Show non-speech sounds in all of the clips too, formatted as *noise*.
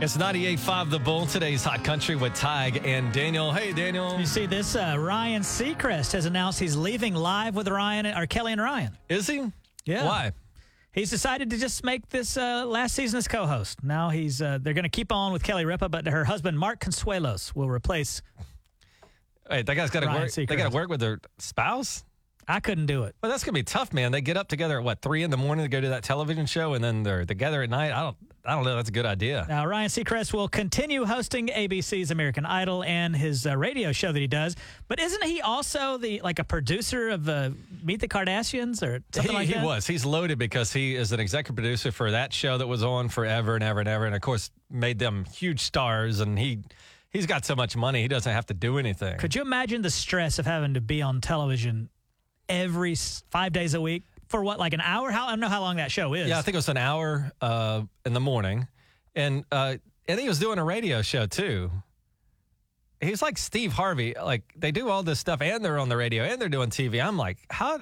It's 98.5 The Bull. Today's Hot Country with Tig and Daniel. Hey, Daniel. You see this? Uh, Ryan Seacrest has announced he's leaving live with Ryan or Kelly and Ryan. Is he? Yeah. Why? He's decided to just make this uh, last season as co-host. Now he's uh, they're going to keep on with Kelly Ripa, but her husband Mark Consuelos will replace. Wait, that guy's got to work. They got to work with their spouse. I couldn't do it. Well, that's gonna be tough, man. They get up together at what three in the morning to go to that television show, and then they're together at night. I don't. I don't know. That's a good idea. Now Ryan Seacrest will continue hosting ABC's American Idol and his uh, radio show that he does. But isn't he also the like a producer of uh, Meet the Kardashians or something he, like he that? was. He's loaded because he is an executive producer for that show that was on forever and ever and ever, and of course made them huge stars. And he he's got so much money, he doesn't have to do anything. Could you imagine the stress of having to be on television every five days a week for what, like an hour? How I don't know how long that show is. Yeah, I think it was an hour uh, in the morning, and uh, think he was doing a radio show too. He's like Steve Harvey. Like they do all this stuff, and they're on the radio, and they're doing TV. I'm like, how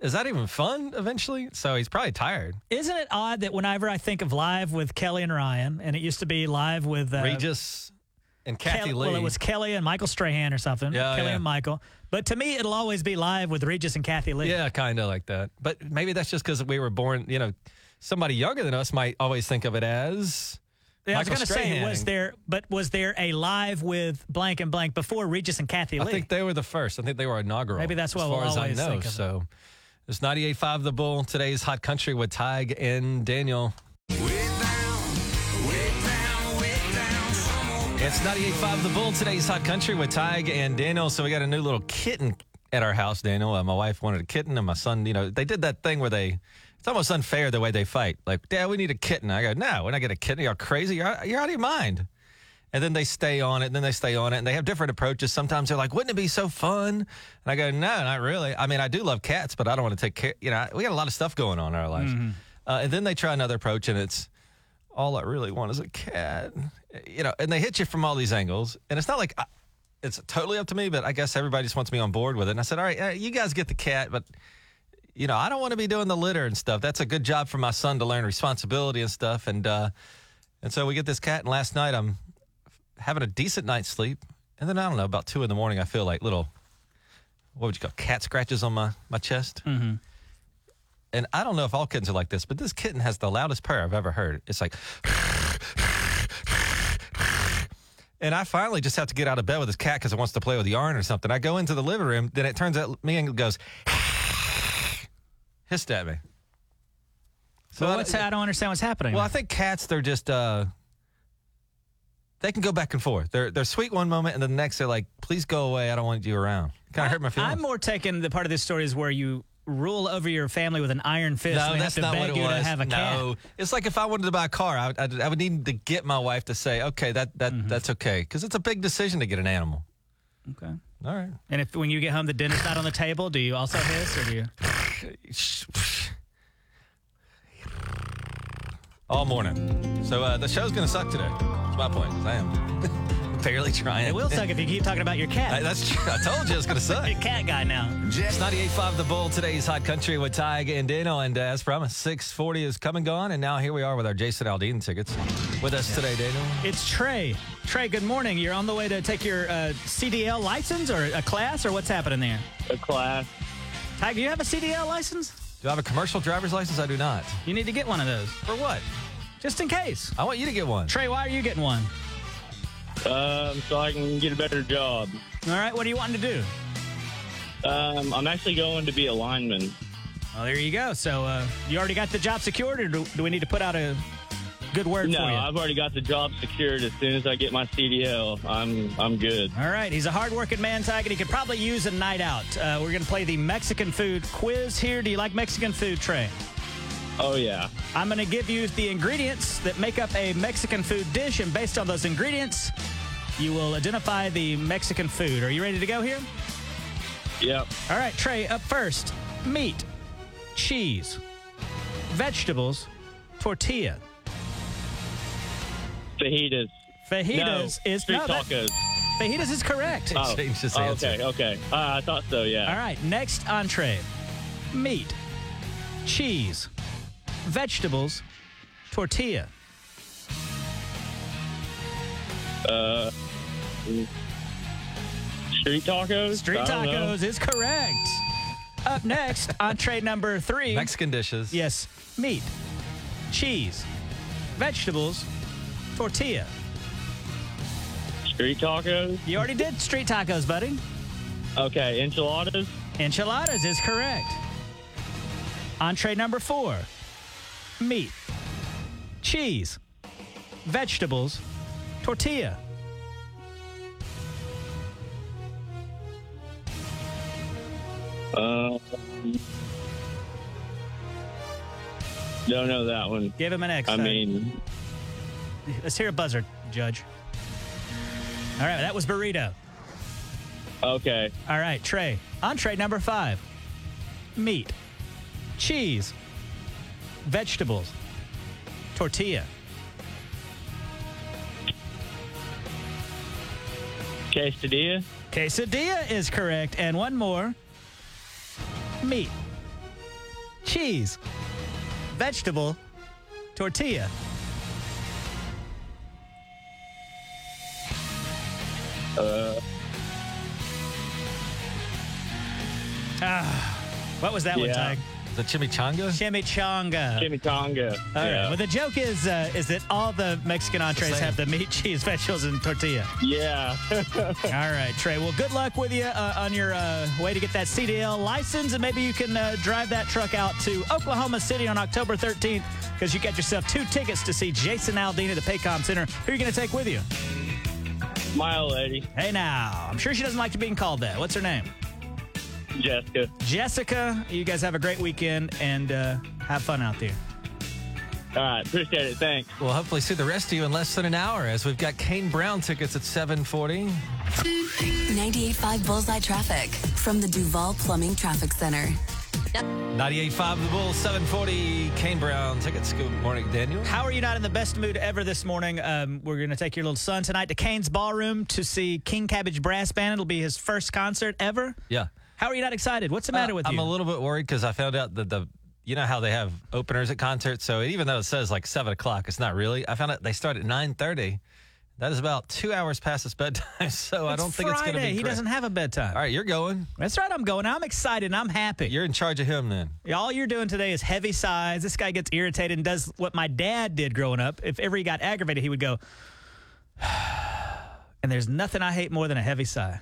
is that even fun? Eventually, so he's probably tired. Isn't it odd that whenever I think of live with Kelly and Ryan, and it used to be live with uh, Regis and Kathy Kelly, Lee. well, it was Kelly and Michael Strahan or something. Yeah, Kelly yeah. and Michael. But to me, it'll always be live with Regis and Kathie Lee. yeah, kind of like that. But maybe that's just because we were born. You know, somebody younger than us might always think of it as. Yeah, I was going to say, was there? But was there a live with blank and blank before Regis and Kathie Lee? I think they were the first. I think they were inaugural. Maybe that's what as we'll far as I always know. think of it. So it's 98.5 The Bull. Today's Hot Country with Tig and Daniel. It's 98.5 The Bull. Today's Hot Country with Tig and Daniel. So we got a new little kitten at our house, Daniel. Uh, my wife wanted a kitten, and my son, you know, they did that thing where they, it's almost unfair the way they fight. Like, Dad, we need a kitten. I go, no, when I get a kitten. You're crazy. You're, out- you're out of your mind. And then they stay on it, and then they stay on it, and they have different approaches. Sometimes they're like, wouldn't it be so fun? And I go, no, not really. I mean, I do love cats, but I don't want to take care. You know, we got a lot of stuff going on in our lives. Uh, and then they try another approach, and it's, all I really want is a cat. You know, and they hit you from all these angles. And it's not like I, it's totally up to me, but I guess everybody just wants me on board with it. And I said, all right, you guys get the cat, but you know, I don't want to be doing the litter and stuff. That's a good job for my son to learn responsibility and stuff. And uh, and so we get this cat, and last night I'm having a decent night's sleep, and then I don't know, about two in the morning, I feel like little, what would you call cat scratches on my my chest. Mm-hmm. And I don't know if all kittens are like this, but this kitten has the loudest purr I've ever heard. It's like. And I finally just have to get out of bed with this cat because it wants to play with the yarn or something. I go into the living room, then it turns out me and goes hissed at me. So I- what's I don't understand what's happening. well, I think cats they're just uh they can go back and forth. They're they're sweet one moment and then the next they're like, please go away, I don't want you around. Kind of hurt my feelings. I'm more taking the part of this story is where you rule over your family with an iron fist. no, and that's have to not beg what it you was. to have a no, cat. it's like if I wanted to buy a car, I, I, I would need to get my wife to say, okay, that that Mm-hmm. that's okay, because it's a big decision to get an animal. Okay. All right. And if when you get home the dinner's not on the table, do you also hiss or do you? All morning. So uh, the show's going to suck today. That's my point. I am *laughs* barely trying. It will suck if you keep talking about your cat. I, that's true. I told you it's going to suck. *laughs* You're a cat guy now. It's 98.5 The Bull, today's Hot Country with Tig and Dino. And uh, as promised, 640 is come and gone. And now here we are with our Jason Aldean tickets. With us today, Dino. It's Trey. Trey, good morning. You're on the way to take your uh, CDL license or a class or what's happening there? a class. Ty, do you have a CDL license? Do I have a commercial driver's license? I do not. You need to get one of those For what? just in case. I want you to get one. Trey, why are you getting one? Um, so I can get a better job. All right, what are you wanting to do? Um, I'm actually going to be a lineman. Well, there you go. So uh, you already got the job secured, or do, do we need to put out a good word No, for you? I've already got the job secured. As soon as I get my CDL, I'm I'm good. All right, he's a hardworking man, and he could probably use a night out. Uh, we're going to play the Mexican food quiz here. Do you like Mexican food, Trey? Oh yeah. I'm going to give you the ingredients that make up a Mexican food dish, and based on those ingredients, you will identify the Mexican food. Are you ready to go here? Yep. All right, Trey, up first meat, cheese, vegetables, tortilla. Fajitas. Fajitas no, is street no, that- tacos. fajitas is correct. Oh, *laughs* Change his oh, answer. okay, okay. Uh, I thought so. Yeah. All right, next entree meat, cheese, vegetables, tortilla. Uh, street tacos. Street I know. tacos is correct. Up next, entree number three. Mexican dishes. Yes, meat, cheese, vegetables, tortilla. Street tacos. You already did street tacos, buddy. Okay, enchiladas. Enchiladas is correct. Entree number four meat, cheese, vegetables, tortilla. Um, don't know that one. Give him an X. I uh, mean, let's hear a buzzer, Judge. All right, that was burrito. okay. All right, Trey. Entree number five meat, cheese, vegetables, tortilla. Quesadilla. Quesadilla is correct. And one more meat, cheese, vegetable, tortilla. Uh, Ah, what was that one, Yeah. Tig? The chimichanga. Chimichanga. chimichanga. All right. yeah. Well, the joke is uh, is that all the Mexican entrees same. have the meat, cheese, vegetables, and tortilla. yeah. *laughs* All right, Trey. Well, good luck with you uh, on your uh, way to get that CDL license, and maybe you can uh, drive that truck out to Oklahoma City on October 13th because you got yourself two tickets to see Jason Aldean at the Paycom Center. Who are you going to take with you? My old lady, Hey, now. I'm sure she doesn't like to being called that. What's her name? Jessica. Jessica. You guys have a great weekend and uh, have fun out there. All right, appreciate it. Thanks. We'll hopefully see the rest of you in less than an hour as we've got Kane Brown tickets at 740. 98.5 Bullseye Traffic from the Duval Plumbing Traffic Center. 98.5 The Bull, 740 Kane Brown tickets. Good morning, Daniel. How are you not in the best mood ever this morning? Um, we're going to take your little son tonight to Cain's Ballroom to see King Cabbage Brass Band. It'll be his first concert ever. Yeah. How are you not excited? What's the matter Uh, with I'm you? a little bit worried because I found out that the, you know how they have openers at concerts. So even though it says like 7 o'clock, it's not really. I found out they start at 9.30. That is about two hours past his bedtime. *laughs* So I don't think it's going to be He great. doesn't have a bedtime. All right, you're going. That's right. I'm going. I'm excited. I'm happy. You're in charge of him then. All you're doing today is heavy sighs. This guy gets irritated and does what my dad did growing up. If ever he got aggravated, he would go, *sighs* and there's nothing I hate more than a heavy sigh.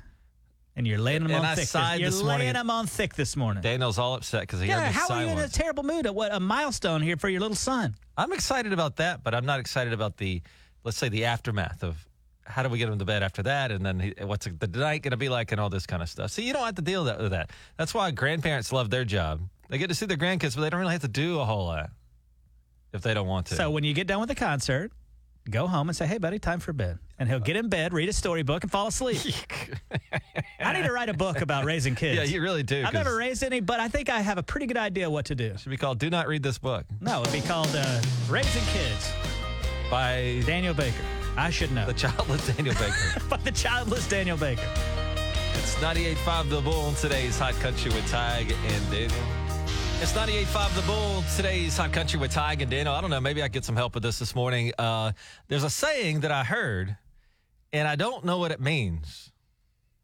And you're laying them And on I thick. You're this laying morning. them on thick this morning. Daniel's all upset because he yeah, heard how are you in a terrible mood? At what a milestone here for your little son. I'm excited about that, but I'm not excited about the, let's say, the aftermath of how do we get him to bed after that, and then he, what's the night going to be like, and all this kind of stuff. So you don't have to deal with that. That's why grandparents love their job. They get to see their grandkids, but they don't really have to do a whole lot if they don't want to. So when you get done with the concert, go home and say, "Hey, buddy, time for bed." And he'll get in bed, read a storybook, and fall asleep. *laughs* I need to write a book about raising kids. yeah, you really do. I've never raised any, but I think I have a pretty good idea what to do. it should be called "Do Not Read This Book" No, it'd be called uh, Raising Kids. by Daniel Baker. I should know. the childless Daniel Baker. *laughs* By the childless Daniel Baker. It's 98.5 The Bull on today's Hot Country with Tig and Daniel. It's 98.5 The Bull, today's Hot Country with Ty and Daniel. I don't know, maybe I get some help with this this morning. Uh, there's a saying that I heard, and I don't know what it means.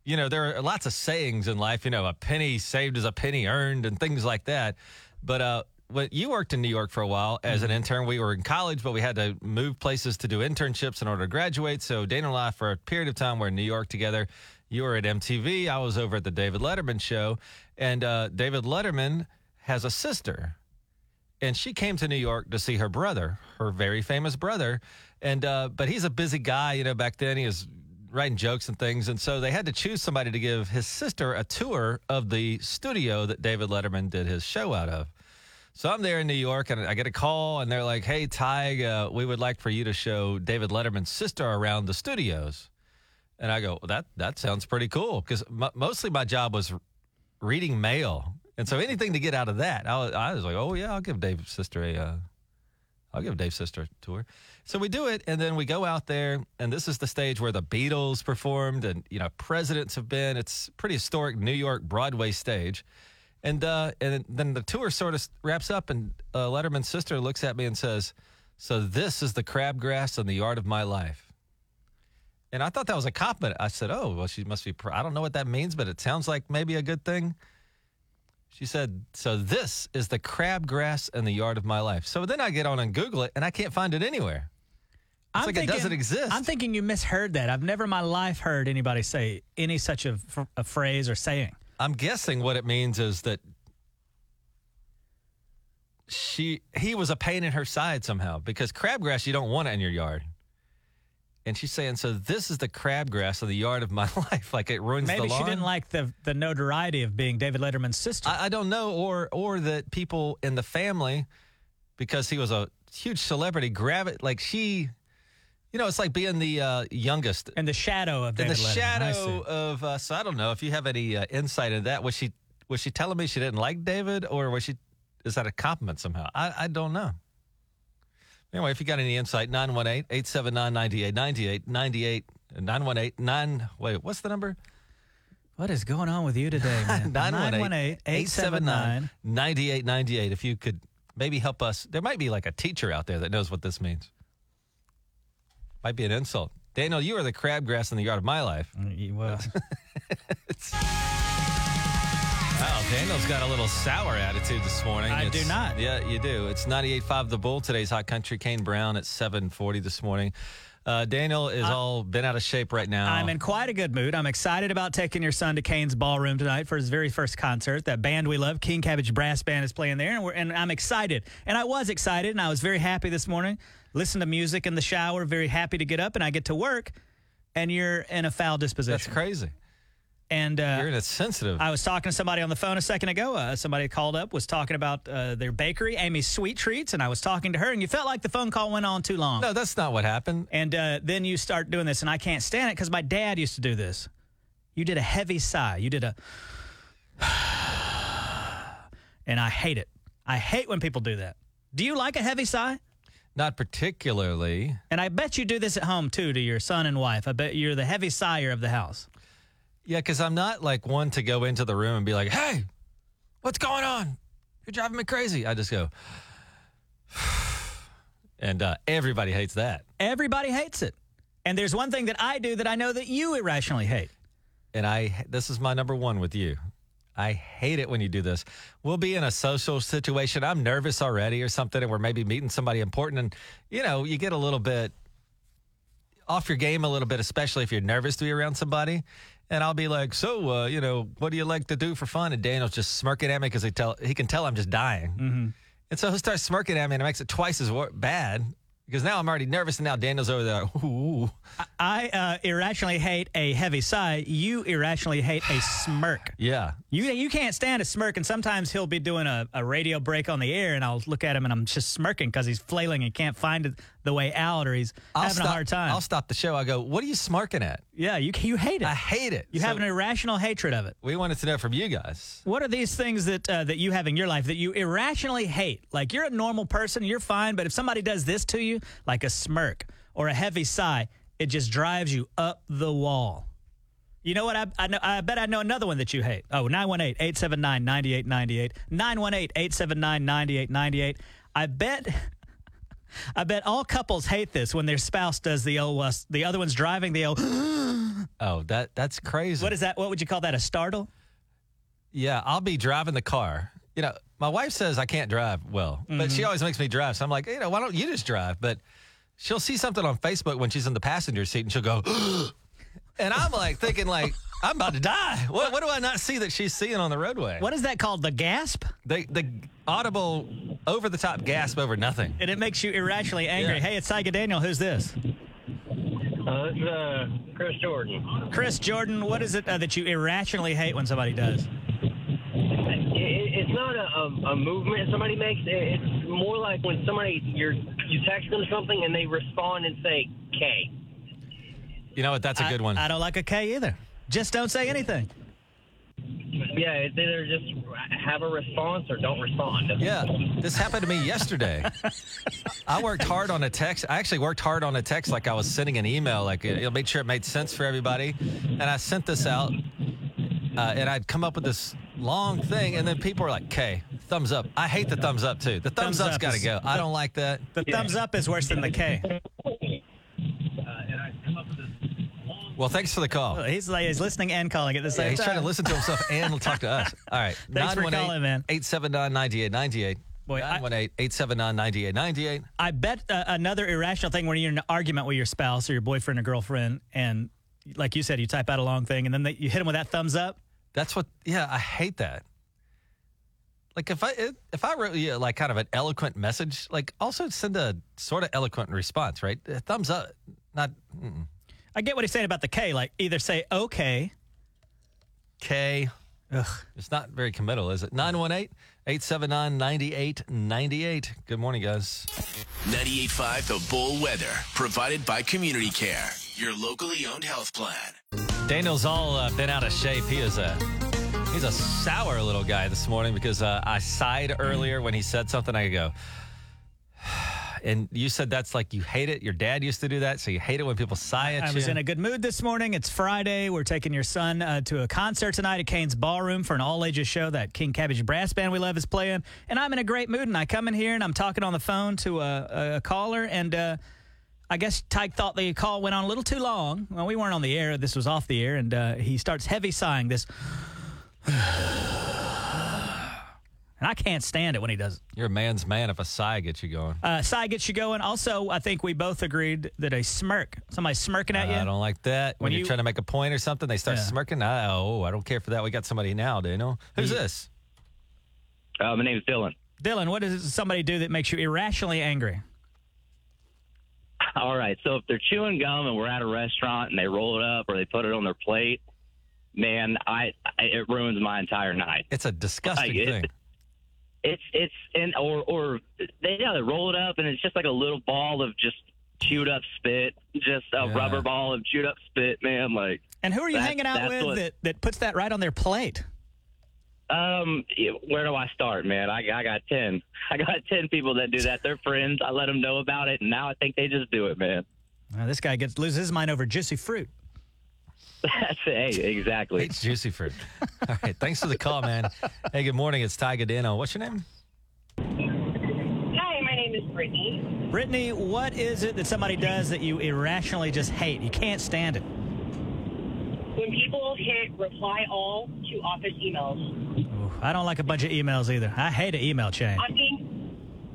You know, there are lots of sayings in life, you know, a penny saved is a penny earned and things like that. But uh, when you worked in New York for a while as an intern, we were in college, but we had to move places to do internships in order to graduate. So Dana and I, for a period of time, were in New York together. You were at MTV. I was over at the David Letterman show. And uh, David Letterman has a sister. And she came to New York to see her brother, her very famous brother. And uh, but he's a busy guy, you know. Back then, he was writing jokes and things, and so they had to choose somebody to give his sister a tour of the studio that David Letterman did his show out of. So I'm there in New York, and I get a call, and they're like, "Hey, Tig, uh, we would like for you to show David Letterman's sister around the studios." And I go, well, "That that sounds pretty cool," because m- mostly my job was reading mail, and so anything to get out of that, I was, I was like, "Oh yeah, I'll give Dave's sister a." Uh, I'll give Dave's sister a tour. So we do it, and then we go out there, and this is the stage where the Beatles performed, and you know presidents have been. It's pretty historic New York Broadway stage, and uh, and then the tour sort of wraps up, and uh, Letterman's sister looks at me and says, "So this is the crabgrass and the art of my life." And I thought that was a compliment. I said, "Oh, well, she must be. Pr- I don't know what that means, but it sounds like maybe a good thing." She said, "So this is the crabgrass in the yard of my life." So then I get on and Google it, and I can't find it anywhere. It's like it doesn't exist. I'm thinking you misheard that. I've never in my life heard anybody say any such a phrase or saying. I'm guessing what it means is that she he was a pain in her side somehow because crabgrass you don't want it in your yard. And she's saying, so this is the crabgrass of the yard of my *laughs* life. Like it ruins Maybe the lawn. she didn't like the the notoriety of being David Letterman's sister. I, I don't know, or or that people in the family, because he was a huge celebrity, grab it like she, you know, it's like being the uh, youngest in the shadow of in the Letterman. Shadow of. Uh, so I don't know if you have any uh, insight into that. Was she was she telling me she didn't like David, or was she? Is that a compliment somehow? I, I don't know. Anyway, if you got any insight, 918 879 9898 98 918 9. Wait, what's the number? What is going on with you *laughs* today, man? 918 879 918-879. 9898. If you could maybe help us, there might be like a teacher out there that knows what this means. Might be an insult. Daniel, you are the crabgrass in the yard of my life. Mm, Well, *laughs* *laughs* Wow, Daniel's got a little sour attitude this morning. I do not. Yeah, you do. It's 98.5 The Bull. Today's Hot Country. Kane Brown at 740 this morning. Uh, Daniel is all been out of shape right now. I'm in quite a good mood. I'm excited about taking your son to Cain's Ballroom tonight for his very first concert. That band we love, King Cabbage Brass Band, is playing there, and, we're, and I'm excited. And I was excited, and I was very happy this morning. Listen to music in the shower, very happy to get up, and I get to work, and you're in a foul disposition. That's crazy. And uh, You're in a sensitive. I was talking to somebody on the phone a second ago. Uh, somebody called up, was talking about uh, their bakery, Amy's Sweet Treats, and I was talking to her, and you felt like the phone call went on too long. no, that's not what happened. And uh, then you start doing this, and I can't stand it because my dad used to do this. You did a heavy sigh. You did a, *sighs* and I hate it. I hate when people do that. Do you like a heavy sigh? Not particularly. And I bet you do this at home too to your son and wife. I bet you're the heavy sigher of the house. Yeah, because I'm not like one to go into the room and be like, hey, what's going on? You're driving me crazy. I just go, *sighs* and uh, everybody hates that. Everybody hates it. And there's one thing that I do that I know that you irrationally hate. and I this is my number one with you. I hate it when you do this. We'll be in a social situation. I'm nervous already or something, and we're maybe meeting somebody important, and you know, you get a little bit off your game a little bit, especially if you're nervous to be around somebody. And I'll be like, "So, uh, you know, what do you like to do for fun?" And Daniel's just smirking at me because he tell he can tell I'm just dying, and so he'll start smirking at me, and it makes it twice as wor- bad because now I'm already nervous, and now Daniel's over there. Like, Ooh. I uh, irrationally hate a heavy sigh. You irrationally hate a smirk. *sighs* Yeah, You you can't stand a smirk, and sometimes he'll be doing a, a radio break on the air, and I'll look at him and I'm just smirking because he's flailing and can't find the way out, or he's I'll having stop, a hard time. I'll stop the show. I go, "What are you smirking at?" yeah, you you hate it. I hate it. you So have an irrational hatred of it. we wanted to know from you guys. What are these things that uh, that you have in your life that you irrationally hate? Like you're a normal person, you're fine, but if somebody does this to you, like a smirk or a heavy sigh, it just drives you up the wall. You know what? I, I, know, I bet I know another one that you hate. Oh, 918 879 9898. 918 879 9898. I bet. I bet all couples hate this when their spouse does the old, uh, the other one's driving the old, *gasps* Oh, that that's crazy. what is that? What would you call that? A startle? Yeah, I'll be driving the car. You know, my wife says I can't drive well, but Mm-hmm. she always makes me drive. So I'm like, you know, why don't you just drive? But she'll see something on Facebook when she's in the passenger seat, and she'll go, *gasps* and I'm like thinking, like, I'm about to die. What, what do I not see that she's seeing on the roadway? What is that called? The gasp? The the audible, over the top gasp over nothing. and it makes you irrationally angry. Yeah. Hey, it's Tyga Daniel. Who's this? Uh, this is uh, Chris Jordan. Chris Jordan. What is it uh, that you irrationally hate when somebody does? It's not a, a, a movement somebody makes. It, it's more like when somebody you're you text them something and they respond and say K. You know what? That's a good one. I don't like a K either. Just don't say anything. Yeah, it's either just have a response or don't respond. Yeah, this happened to me yesterday. I worked hard on a text. I actually worked hard on a text like I was sending an email, like it, it'll make sure it made sense for everybody. And I sent this out, uh, and I'd come up with this long thing, and then people were like, "K, thumbs up." I hate the thumbs up too. The thumbs, Thumbs up's up got to is- go. I don't like that. The thumbs up is worse than the K. Well, thanks for the call. He's like he's listening and calling at the Yeah, same he's time. trying to listen to himself and talk to us. *laughs* All right. Thanks for calling, man. 879 9898. Boy, I- 918 879 9898. I bet uh, another irrational thing when you're in an argument with your spouse or your boyfriend or girlfriend, and like you said, you type out a long thing, and then they, you hit them with that thumbs up. That's what, yeah, I hate that. Like if I if I wrote you like kind of an eloquent message, like also send a sort of eloquent response, right? A thumbs up, not mm-mm. I get what he's saying about the K. Like either say okay. K. Ugh. It's not very committal, is it? 918 879 9898. Good morning, guys. 98.5 The Bull Weather, provided by Community Care, your locally owned health plan. Daniel's all uh, been out of shape. He is a he's a sour little guy this morning because uh, I sighed earlier when he said something. I go, and you said that's like you hate it. Your dad used to do that, so you hate it when people sigh at I you. was in a good mood this morning. It's Friday. We're taking your son uh, to a concert tonight at Cain's Ballroom for an all ages show that King Cabbage Brass Band we love is playing. And I'm in a great mood. And I come in here and I'm talking on the phone to a, a caller. And uh, I guess Tyke thought the call went on a little too long. Well, we weren't on the air. This was off the air. And uh, he starts heavy sighing this. *sighs* *sighs* *sighs* And I can't stand it when he does it. You're a man's man if a sigh gets you going. Uh, sigh gets you going. Also, I think we both agreed that a smirk, somebody smirking at you. I don't like that. When, When you're you- trying to make a point or something, they start Yeah. smirking. I, oh, I don't care for that. We got somebody now, do you know? Who's this? Uh, my name is Dylan. Dylan, what does somebody do that makes you irrationally angry? All right. So if they're chewing gum and we're at a restaurant and they roll it up or they put it on their plate, man, I, I it ruins my entire night. It's a disgusting *laughs* Like, it- thing. It's it's and or or they yeah they roll it up and it's just like a little ball of just chewed up spit, just a Yeah. rubber ball of chewed up spit, man. Like And who are you hanging out with what- that, that puts that right on their plate? Um, where do I start, man? I, I got ten. *laughs* I got ten people that do that. They're friends. I let them know about it, and now I think they just do it, man. Uh, this guy gets loses his mind over juicy fruit. That's it. Hey, exactly. It's juicy fruit. All right. Thanks for the call, man. Hey, good morning. It's Ty Gadino. What's your name? Hi, my name is Brittany. Brittany, what is it that somebody does that you irrationally just hate? You can't stand it. When people hit reply all to office emails, Ooh, I don't like a bunch of emails either. I hate an email chain. I mean,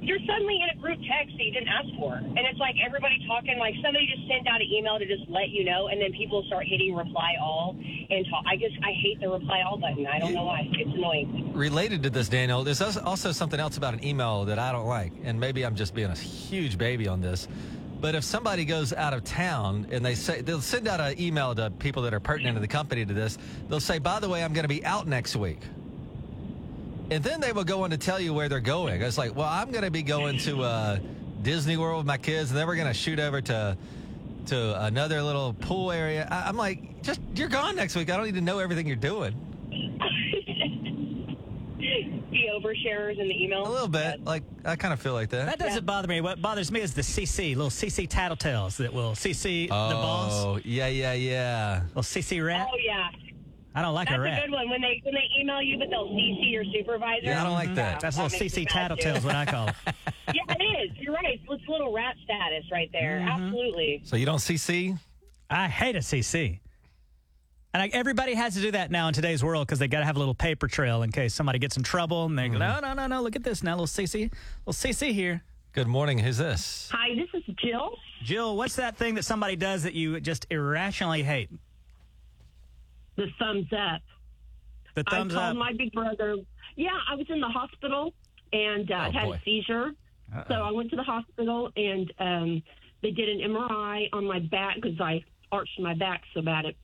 you're suddenly in a group text that you didn't ask for. And it's like everybody talking, like somebody just sent out an email to just let you know, and then people start hitting reply all and talk. I just, I hate the reply all button. I don't know why. It's annoying. Related to this, Daniel, there's also something else about an email that I don't like. And maybe I'm just being a huge baby on this. But if somebody goes out of town and they say, they'll send out an email to people that are pertinent to the company to this, they'll say, by the way, I'm going to be out next week. And then they will go on to tell you where they're going. It's like, well, I'm going to be going to uh, Disney World with my kids, and then we're going to shoot over to to another little pool area. I, I'm like, just you're gone next week. I don't need to know everything you're doing. The oversharers in the email. A little bit. Like I kind of feel like that. That doesn't bother me. What bothers me is the CC, little CC tattletales that will CC the boss, Oh, yeah, yeah, yeah. little CC rat. Oh yeah, I don't like that's a a good one. When they when they email you, but they'll CC your supervisor. Yeah, I don't like that. That's that little CC mad, too. tattletales, what I call it. *laughs* Yeah, it is. You're right. It's little rat status right there. Mm-hmm. Absolutely. So you don't CC? I hate a CC. And I, everybody has to do that now in today's world because they got to have a little paper trail in case somebody gets in trouble and they go, no, no, no, no, look at this now, little CC, little CC here. Good morning. Who's this? Hi, this is Jill. Jill, what's that thing that somebody does that you just irrationally hate? The thumbs up. The thumbs I called up. my big brother. Yeah, I was in the hospital and uh, Oh, had boy. a seizure. So I went to the hospital and um, they did an MRI on my back because I arched my back so bad it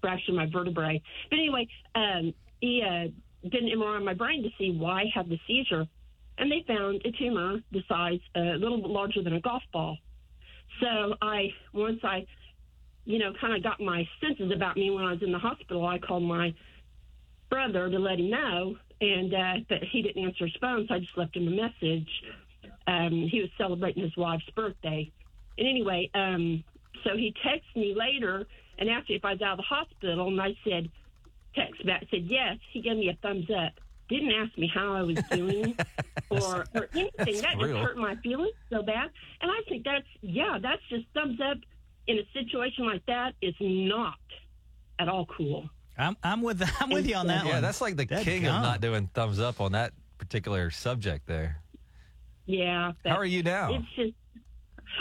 fractured my vertebrae. But anyway, um, he uh, did an MRI on my brain to see why I had the seizure, and they found a tumor the size uh, a little bit larger than a golf ball. So I once I, you know, kind of got my senses about me when I was in the hospital. I called my brother to let him know, and uh, but he didn't answer his phone, so I just left him a message. Um, he was celebrating his wife's birthday, and anyway, um, so he texted me later and asked me if I was out of the hospital, and I said, text back said yes. He gave me a thumbs up. Didn't ask me how I was doing *laughs* or or anything. that real. just hurt my feelings so bad. And I think that's yeah, that's just thumbs up in a situation like that is not at all cool. I'm, I'm with *laughs* I'm with you on that yeah, one. that's like the Dead king gum. of not doing thumbs up on that particular subject there. Yeah. How are you now? It's just.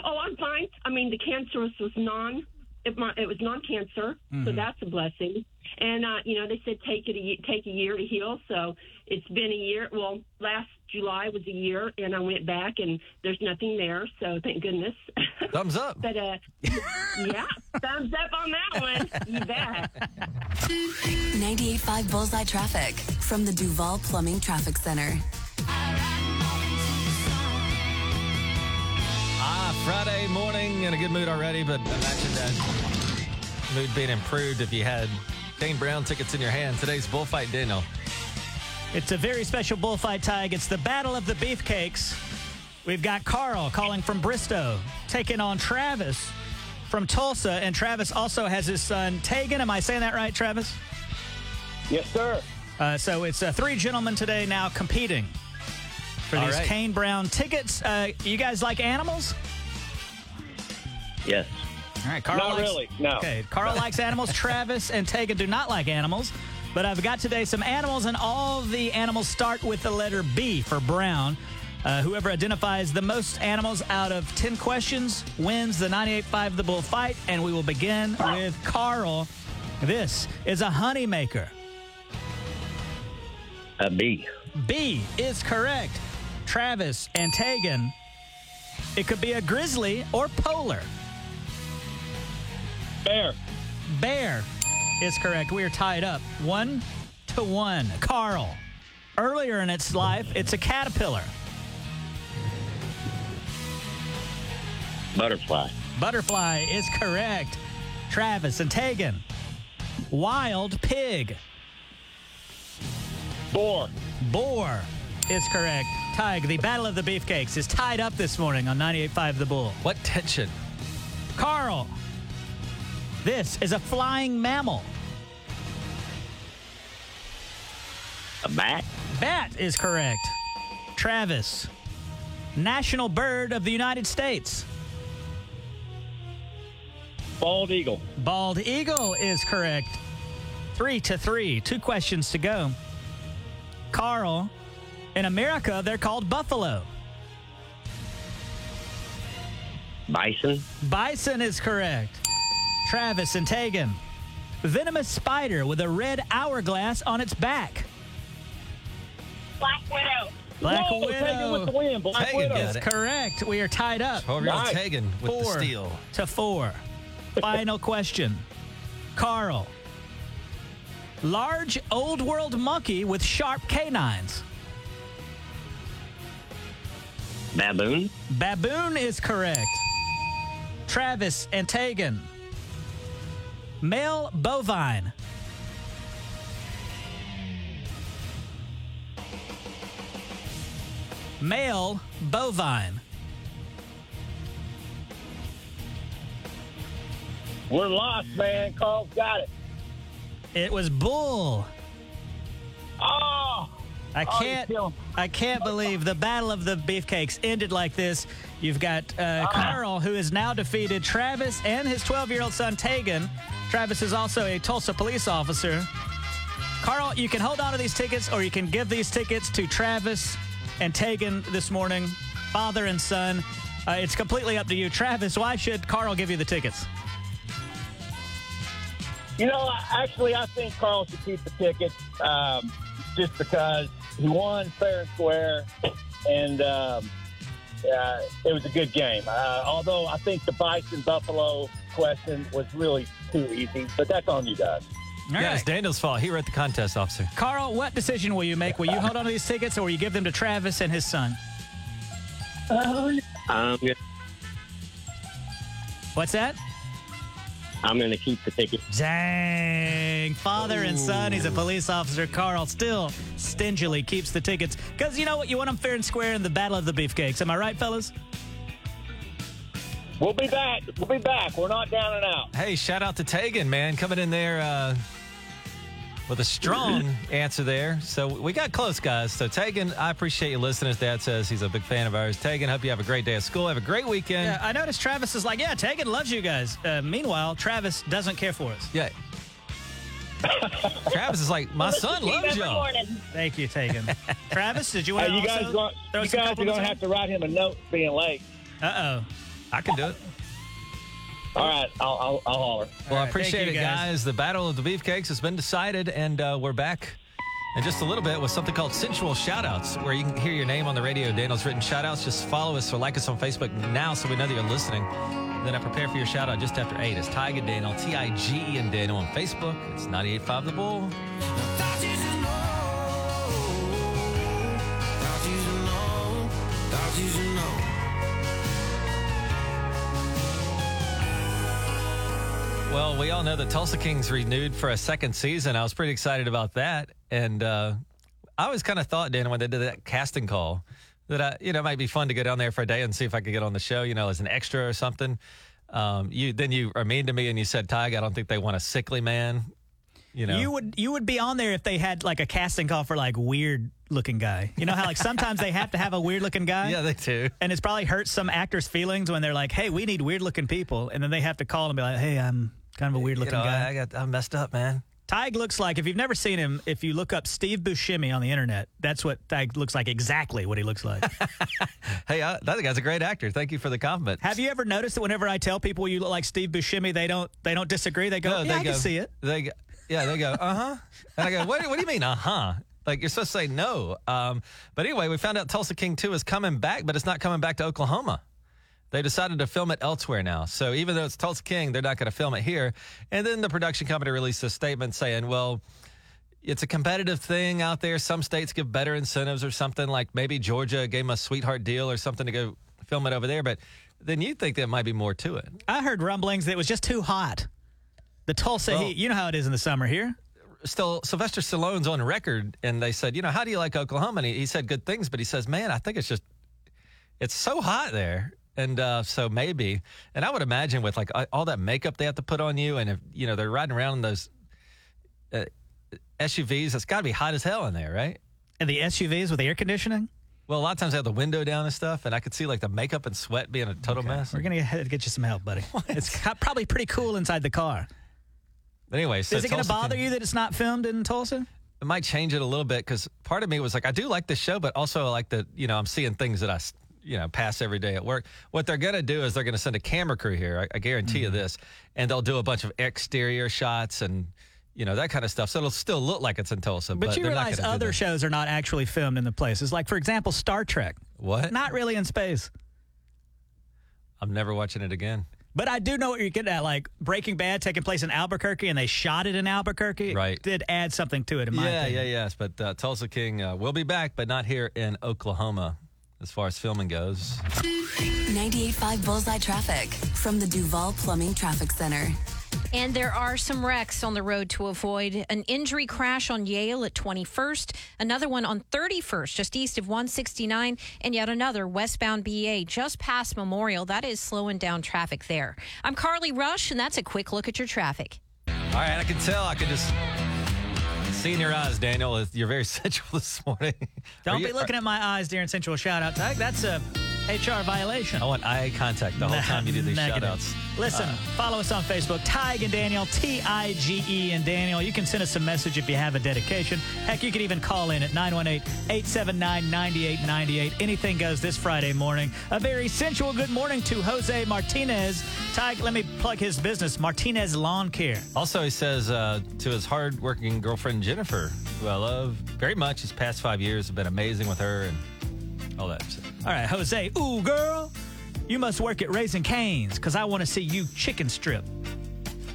Oh, I'm fine. I mean, the cancer was, was non. It, mi- it was non-cancer, Mm-hmm. so that's a blessing. And uh, you know, they said take it a, take a year to heal. So it's been a year. Well, last July was a year, and I went back, and there's nothing there. So thank goodness. *laughs* Thumbs up. but uh, yeah, thumbs up on that one. You bet. *laughs* 98.5 Bullseye Traffic from the Duval Plumbing Traffic Center. Ah, Friday morning in a good mood already, but imagine that mood being improved if you had Kane Brown tickets in your hand. Today's bullfight, Daniel. It's a very special bullfight tag. It's the Battle of the Beefcakes. We've got Carl calling from Bristow, taking on Travis from Tulsa, and Travis also has his son Tegan. Am I saying that right, Travis? Yes, sir. Uh, so it's uh, three gentlemen today now competing for All these right. Kane Brown tickets. Uh, you guys like animals? Yes. All right, Carl. Not likes, really, no. Okay, Carl likes animals. *laughs* Travis and Tegan do not like animals. But I've got today some animals, and all the animals start with the letter B for Brown. Uh, whoever identifies the most animals out of 10 questions wins the 98.5 The Bull fight. And we will begin with Carl. This is a honey honeymaker. A B. B is correct. Travis and Tegan. It could be a grizzly or polar. Bear. Bear is correct. We are tied up one to one. Carl. Earlier in its life, it's a caterpillar. Butterfly. Butterfly is correct. Travis and Tegan. Wild pig. Boar. Boar is correct. Tig, the Battle of the Beefcakes is tied up this morning on 98.5 The Bull. What tension? Carl. This is a flying mammal. A bat. Bat is correct. Travis. National bird of the United States. Bald eagle. Bald eagle is correct. Three to three. Two questions to go. Carl. In America, they're called buffalo. Bison. Bison is correct. Travis and Tegan. Venomous spider with a red hourglass on its back. Black widow. Black Whoa, widow. Tegan with the win. Black Tegan widow. got it. Correct. We are tied up. 12 year Nice. Tegan with four the steal. to four. *laughs* Final question. Carl. Large old world monkey with sharp canines. Baboon. Baboon is correct. Travis and Tegan. Male bovine. Male bovine. We're lost, man. Carl's got it. It was bull. Oh. I Oh, can't. 'em. I can't believe the battle of the beefcakes ended like this. You've got uh, Carl, who has now defeated Travis and his 12-year-old son Tegan. Travis is also a Tulsa police officer. Carl, you can hold on to these tickets, or you can give these tickets to Travis and Tegan this morning, father and son. Uh, it's completely up to you, Travis. Why should Carl give you the tickets? You know, actually, I think Carl should keep the tickets um, just because he won fair and square, and um, uh, it was a good game. Uh, although I think the Bison Buffalo question was really too easy, but that's on you guys. All yeah, right. it's Daniel's fault. He wrote the contest officer. Carl, what decision will you make? Will you hold on to these tickets, or will you give them to Travis and his son? Um, What's that? I'm going to keep the tickets. Dang. Father and son. He's a police officer. Carl still stingily keeps the tickets. Because you know what? You want them fair and square in the Battle of the Beefcakes. Am I right, fellas? We'll be back. We'll be back. We're not down and out. Hey, shout out to Tegan, man, coming in there, uh, with a strong answer there. So we got close, guys. So Tegan, I appreciate you listening. His dad says he's a big fan of ours. Tegan, hope you have a great day at school. Have a great weekend. Yeah, I noticed Travis is like, yeah, Tegan loves you guys. Uh, meanwhile, Travis doesn't care for us. Yeah. Travis is like, my son loves y'all. Thank you, Tegan. *laughs* Travis, did you want Hey, to you guys, also going, throw you some guys are going to compliments have to write him a note being late. Uh-oh. I can do it. All right, I'll, I'll, I'll holler. Well, I right, thank appreciate you, it, guys. guys. The battle of the beefcakes has been decided, and uh, we're back in just a little bit with something called Sensual Shoutouts, where you can hear your name on the radio. Daniel's written shoutouts. Just follow us or like us on Facebook now so we know that you're listening. Then I prepare for your shout out just after 8. It's Tig and Daniel, T I G and Daniel on Facebook. It's 98.5 The Bull. Well, we all know that Tulsa Kings renewed for a second season. I was pretty excited about that. And uh, I always kind of thought, Dan, when they did that casting call, that I, you know, it might be fun to go down there for a day and see if I could get on the show, you know, as an extra or something. Um, you then you are mean to me and you said, Tig, I don't think they want a sickly man. You know, You would you would be on there if they had like a casting call for like weird looking guy. You know how like sometimes they have to have a weird looking guy? *laughs* yeah, they do. And it's probably hurt some actors' feelings when they're like, "Hey, we need weird looking people," and then they have to call and be like, "Hey, I'm kind of a weird You looking know, guy." I got I messed up, man. Tig looks like if you've never seen him, if you look up Steve Buscemi on the internet, that's what Tig looks like. Exactly what he looks like. *laughs* Hey, I, that guy's a great actor. Thank you for the compliment. Have you ever noticed that whenever I tell people you look like Steve Buscemi, they don't they don't disagree. They go, No, "Yeah, they I can see it." They go, yeah, they go, uh huh. And I go, what, what do you mean, uh huh? Like you're supposed to say no. Um, but anyway, we found out Tulsa King 2 is coming back, but it's not coming back to Oklahoma. They decided to film it elsewhere now. So even though it's Tulsa King, they're not going to film it here. And then the production company released a statement saying, well, it's a competitive thing out there. Some states give better incentives or something. Like maybe Georgia gave them a sweetheart deal or something to go film it over there. But then you'd think there might be more to it. I heard rumblings that it was just too hot. The Tulsa Well- heat, you know how it is in the summer here. still Sylvester Stallone's on record, and they said, you know, how do you like Oklahoma? And he, he said good things, but he says, man, I think it's just it's so hot there, and uh, so maybe. And I would imagine with like all that makeup they have to put on you, and if you know they're riding around in those uh, SUVs, it's got to be hot as hell in there, right? And the SUVs with air conditioning. Well, a lot of times they have the window down and stuff, and I could see like the makeup and sweat being a total mess. We're gonna get, get you some help, buddy. *laughs* It's probably pretty cool inside the car. But anyway, so Is it going to bother King- you that it's not filmed in Tulsa? it might change it a little bit because part of me was like, I do like the show, but also I like that, you know, I'm seeing things that I, you know, pass every day at work. What they're going to do is they're going to send a camera crew here. I, I guarantee Mm-hmm. you this. And they'll do a bunch of exterior shots and, you know, that kind of stuff. So it'll still look like it's in Tulsa. But, But, you realize other shows are not actually filmed in the places. Like, for example, Star Trek. What? Not really in space. I'm never watching it again. But I do know what you're getting at. Like Breaking Bad taking place in Albuquerque and they shot it in Albuquerque. Right. Did add something to it, in my opinion. Yeah, opinion. yeah, yes. But uh, Tulsa King uh, will be back, but not here in Oklahoma as far as filming goes. 98.5 Bullseye Traffic from the Duval Plumbing Traffic Center. And there are some wrecks on the road to avoid. An injury crash on Yale at 21st, another one on 31st, just east of 169, and yet another westbound BA just past Memorial. That is slowing down traffic there. I'm Carly Rush, and that's a quick look at your traffic. All right, I can tell. I can just see in your eyes, Daniel. You're very *laughs* sensual this morning. Don't you- be looking at my eyes during sensual shout out tag. That's a HR violation. I want eye contact the whole time you do *laughs* these shout Negative. outs. Listen, follow us on Facebook, Tig and Daniel, T I G E and Daniel. You can send us a message if you have a dedication. Heck, you can even call in at 918 879 9898. Anything goes this Friday morning. A very sensual good morning to Jose Martinez. Tig, let me plug his business, Martinez Lawn Care. Also, he says uh, to his hardworking girlfriend Jennifer, who I love very much. His past five years have been amazing with her and all that. All right, Jose. Ooh, girl, you must work at Raising Cane's because I want to see you chicken strip.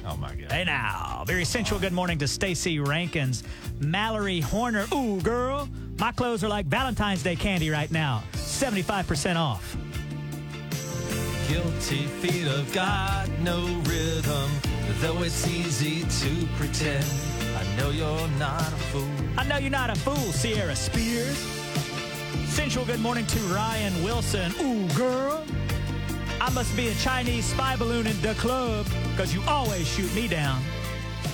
Oh my God! Hey now, very sensual good morning to Stacy Rankins, Mallory Horner. Ooh, girl, my clothes are like Valentine's Day candy right now, 75% off. Guilty feet of God, no rhythm. Though it's easy to pretend, I know you're not a fool. I know you're not a fool, Sierra Spears. Sensual good morning to Ryan Wilson. Ooh, girl, I must be a Chinese spy balloon in the club because you always shoot me down. *laughs*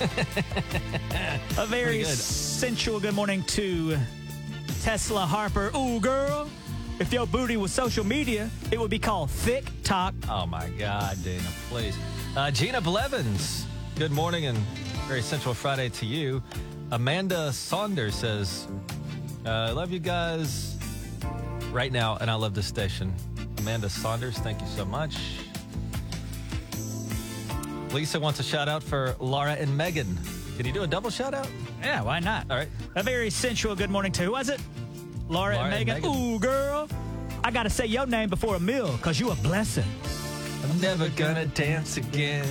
A very good. sensual good morning to Tesla Harper. Ooh, girl. If your booty was social media, it would be called Thick Talk. Oh my God, Dana, please. Uh, Gina Blevins, good morning and very Central Friday to you. Amanda Saunders says, uh, I love you guys right now, and I love this station. Amanda Saunders, thank you so much. Lisa wants a shout out for Laura and Megan. Can you do a double shout out? Yeah, why not? All right. A very sensual good morning to who was it? Laura, Laura and and Megan. Megan. Ooh, girl. I got to say your name before a meal because you a blessing. I'm never gonna dance again.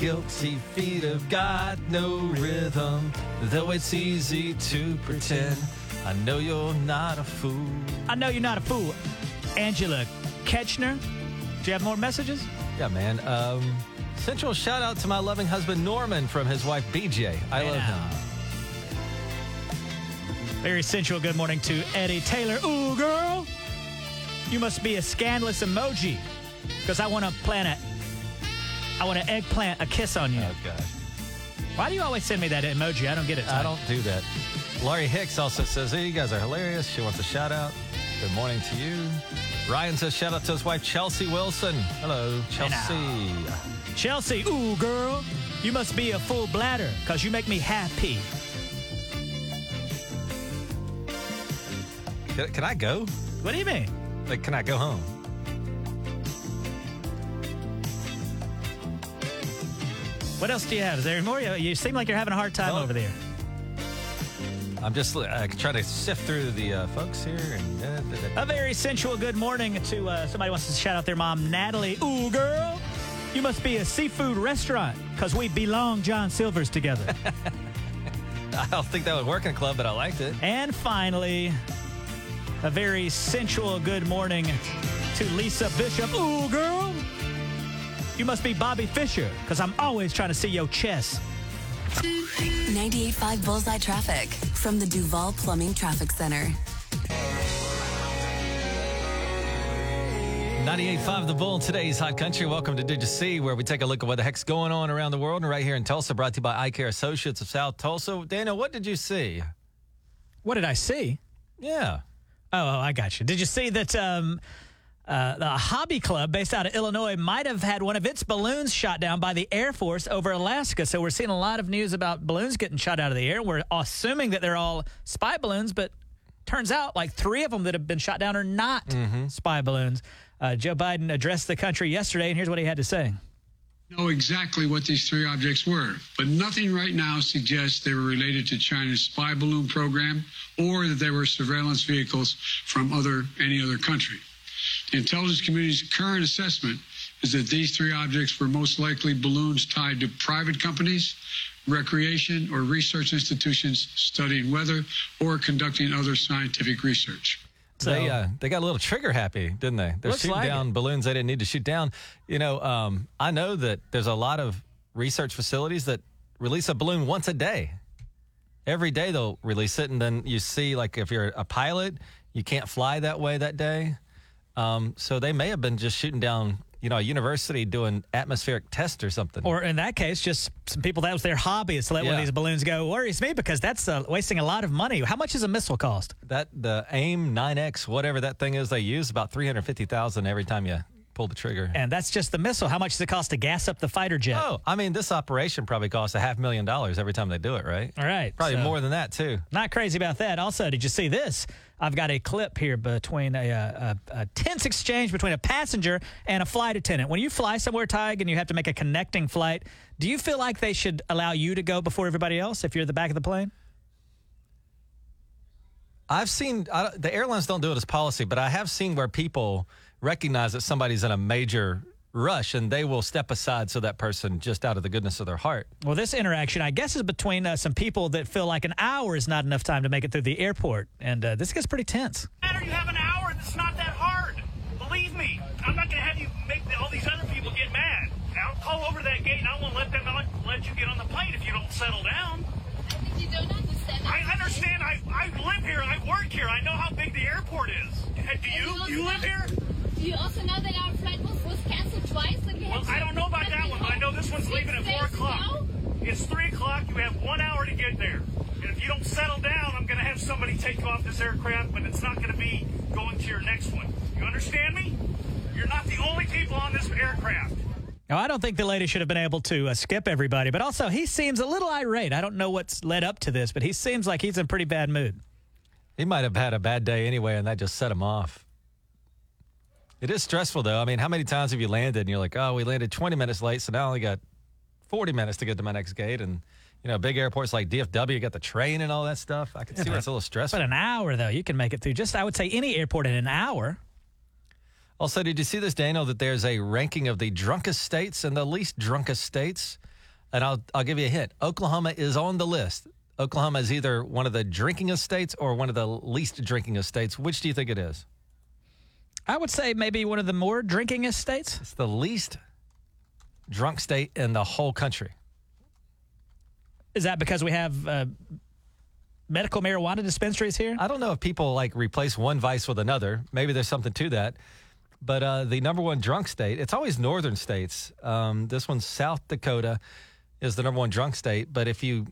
Guilty feet have got no rhythm, though it's easy to pretend. I know you're not a fool. I know you're not a fool. Angela Ketchner. Do you have more messages? Yeah, man. Um, central shout out to my loving husband Norman from his wife BJ. I love him. Very sensual good morning to Eddie Taylor. Ooh, girl. You must be a scandalous emoji because I want to plant a. I want to eggplant a kiss on you. Oh gosh, Why do you always send me that emoji? I don't get it. I don't do that. Laurie Hicks also says, "Hey, you guys are hilarious." She wants a shout out. Good morning to you. Ryan says, "Shout out to his wife Chelsea Wilson." Hello, Chelsea. Chelsea, ooh, girl. You must be a full bladder because you make me happy. Can, can I go? What do you mean? Like, can I go home? What else do you have? Is there more? You- You seem like you're having a hard time over there. I'm just uh, trying to sift through the uh, folks here. And uh, A very sensual good morning to uh, somebody wants to shout out their mom, Natalie. Ooh, girl. You must be a seafood restaurant because we belong John Silver's together. *laughs* I don't think that would work in a club, but I liked it. and finally, a very sensual good morning to Lisa Bishop. Ooh, girl. You must be Bobby Fischer, because I'm always trying to see your chest. 98.5 Bullseye Traffic from the Duval Plumbing Traffic Center. 98.5 The Bull, today's Hot Country. Welcome to Did You See, where we take a look at what the heck's going on around the world. And right here in Tulsa, brought to you by Eye Care Associates of South Tulsa. Daniel, what did you see? What did I see? Yeah. Oh, oh, I got you. Did you see that um, uh, the hobby club based out of Illinois might have had one of its balloons shot down by the Air Force over Alaska? So we're seeing a lot of news about balloons getting shot out of the air. We're assuming that they're all spy balloons, but turns out like three of them that have been shot down are not spy balloons. Uh, Joe Biden addressed the country yesterday, and here's what he had to say. know exactly what these three objects were, but nothing right now suggests they were related to China's spy balloon program or that they were surveillance vehicles from other any other country. The intelligence community's current assessment is that these three objects were most likely balloons tied to private companies, recreation or research institutions studying weather or conducting other scientific research. So, they uh, they got a little trigger happy, didn't they? They're shooting like down balloons they didn't need to shoot down. You know, um, I know that there's a lot of research facilities that release a balloon once a day. Every day they'll release it, and then you see, like, if you're a pilot, you can't fly that way that day. Um, so they may have been just shooting down, you know, a university doing atmospheric tests or something. or in that case, just some people that was their hobby is to let one of Yeah. these balloons go. Worries me because that's uh, wasting a lot of money. How much does a missile cost? that the AIM 9X, whatever that thing is, they use about three hundred fifty thousand every time you pull the trigger. And that's just the missile. How much does it cost to gas up the fighter jet? Oh, I mean, this operation probably costs a half million dollars every time they do it, right? All right. Probably so- more than that too. Not crazy about that. Also, did you see this? I've got a clip here between a, a, a, a tense exchange between a passenger and a flight attendant. When you fly somewhere, Tig, and you have to make a connecting flight, do you feel like they should allow you to go before everybody else if you're at the back of the plane? I've seen I, the airlines don't do it as policy, but I have seen where people recognize that somebody's in a major rush and they will step aside so that person just out of the goodness of their heart. Well, this interaction, I guess, is between uh, some people that feel like an hour is not enough time to make it through the airport. And uh, this gets pretty tense. matter you have an hour. It's not that hard. Believe me, I'm not going to have you make all these other people get mad. I'll call over that gate and I won't let them not let you get on the plane if you don't settle down. You don't understand. I understand. I, I live here. I work here. I know how big the airport is. Do you? You live here? Do you also know that our flight was, was canceled twice? Like we Well, had I don't know about to that one, but I know this one's leaving at 4 o'clock. It's 3 o'clock. You have one hour to get there. And if you don't settle down, I'm going to have somebody take off this aircraft, but it's not going to be going to your next one. You understand me? You're not the only people on this aircraft. Now, I don't think the lady should have been able to uh, skip everybody, but also he seems a little irate. I don't know what's led up to this, but he seems like he's in pretty bad mood. He might have had a bad day anyway, and that just set him off. It is stressful, though. I mean, how many times have you landed and you're like, oh, we landed 20 minutes late, so now I only got 40 minutes to get to my next gate? And, you know, big airports like DFW, you got the train and all that stuff. I can see where it's a little stressful. But an hour, though, you can make it through just, I would say, any airport in an hour. Also, did you see this, Daniel, that there's a ranking of the drunkest states and the least drunkest states? And I'll, I'll give you a hint Oklahoma is on the list. Oklahoma is either one of the drinkingest states or one of the least drinkingest states. Which do you think it is? I would say maybe one of the more drinkingest states. It's the least drunk state in the whole country. Is that because we have uh, medical marijuana dispensaries here? I don't know if people like replace one vice with another. Maybe there's something to that. But uh, the number one drunk state, it's always northern states. Um, this one's South Dakota is the number one drunk state. But if you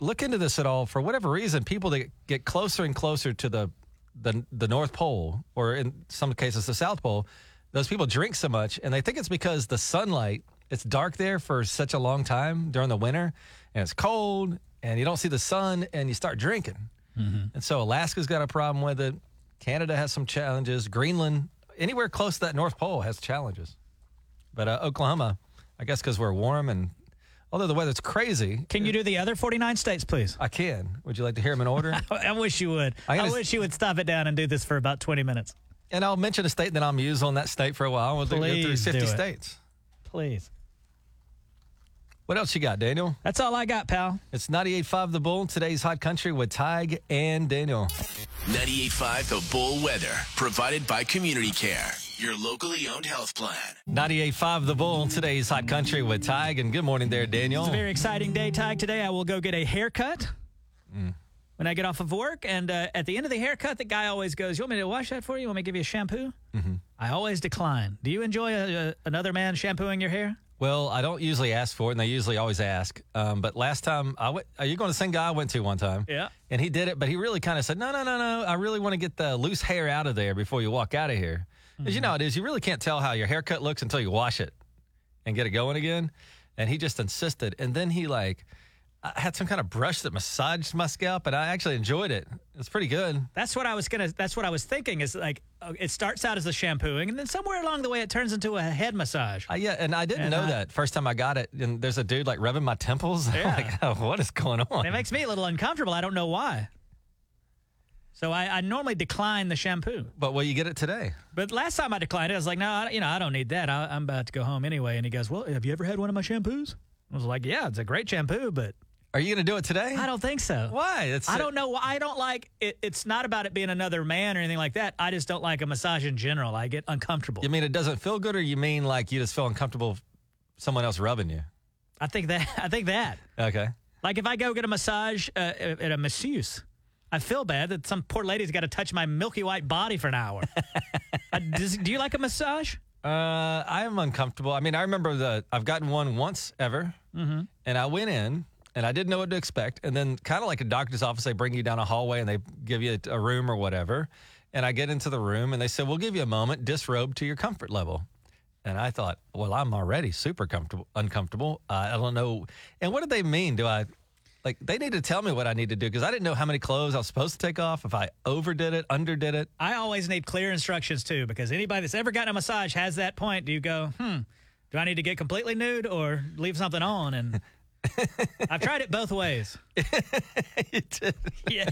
look into this at all, for whatever reason, people that get closer and closer to the the, the North Pole, or in some cases the South Pole, those people drink so much, and they think it's because the sunlight. It's dark there for such a long time during the winter, and it's cold, and you don't see the sun, and you start drinking. And so Alaska's got a problem with it. Canada has some challenges. Greenland, anywhere close to that North Pole, has challenges. But uh, Oklahoma, I guess because we're warm and although the weather's crazy, Can you do the other 49 states, please? I can. Would you like to hear them in order? *laughs* I wish you would. I I, gotta- wish you would stop it down and do this for about 20 minutes. and I'll mention a state that I'm used on that state for a while. We'll do- go through Please 50 do it. states. Please. What else you got, Daniel? That's all I got, pal. It's 98.5 The Bull, today's Hot Country with Tig and Daniel. 98.5 The Bull Weather, provided by Community Care, your locally owned health plan. 98.5 The Bull, today's Hot Country with Tig. And good morning there, Daniel. It's a very exciting day, Ty. Today I will go get a haircut Mm. when I get off of work. And uh, at the end of the haircut, the guy always goes, You want me to wash that for you? You want me to give you a shampoo? Mm-hmm. I always decline. Do you enjoy a, a, another man shampooing your hair? Well, I don't usually ask for it, and they usually always ask. Um, but last time, I went, are you going to the same guy I went to one time? Yeah. And he did it, but he really kind of said, no, no, no, no. I really want to get the loose hair out of there before you walk out of here. Because you know how it is. You really can't tell how your haircut looks until you wash it and get it going again. And he just insisted. And then he like I had some kind of brush that massaged my scalp, and I actually enjoyed it. It's pretty good. That's what I was gonna. That's what I was thinking. Is like uh, it starts out as the shampooing, and then somewhere along the way it turns into a head massage. Uh, yeah, and I didn't And know I- that first time I got it. And there's a dude like rubbing my temples. *laughs* Yeah. like, *laughs* oh, what is going on? It makes me a little uncomfortable. I don't know why. So I, I normally decline the shampoo. But will you get it today? But last time I declined it, I was like, no, I, you know, I don't need that. I, I'm about to go home anyway. And he goes, well, have you ever had one of my shampoos? I was like, yeah, it's a great shampoo, but Are you going to do it today? I don't think so. Why? It's I don't know. why. I don't like it. It's not about it being another man or anything like that. I just don't like a massage in general. I get uncomfortable. You mean it doesn't feel good, or you mean like you just feel uncomfortable someone else rubbing you? I think that. *laughs* I think that. Okay. Like if I go get a massage uh, at a masseuse, I feel bad that some poor lady's got to touch my milky white body for an hour. *laughs* uh, does, do you like a massage? Uh, I am uncomfortable. I mean, I remember the I've gotten one once ever, Mm-hmm. and I went in and I didn't know what to expect. And then, kind of like a doctor's office, they bring you down a hallway and they give you a, a room or whatever. And I get into the room and they said, "We'll give you a moment, disrobe to your comfort level." And I thought, well, I'm already super comfortable, uncomfortable. Uh, I don't know. And what did they mean? Do I like they need to tell me what I need to do because I didn't know how many clothes I was supposed to take off. If I overdid it, underdid it. I always need clear instructions too, because anybody that's ever gotten a massage has that point. Do you go, hmm, do I need to get completely nude or leave something on? And *laughs* I've tried it both ways. *laughs* you did. Yeah.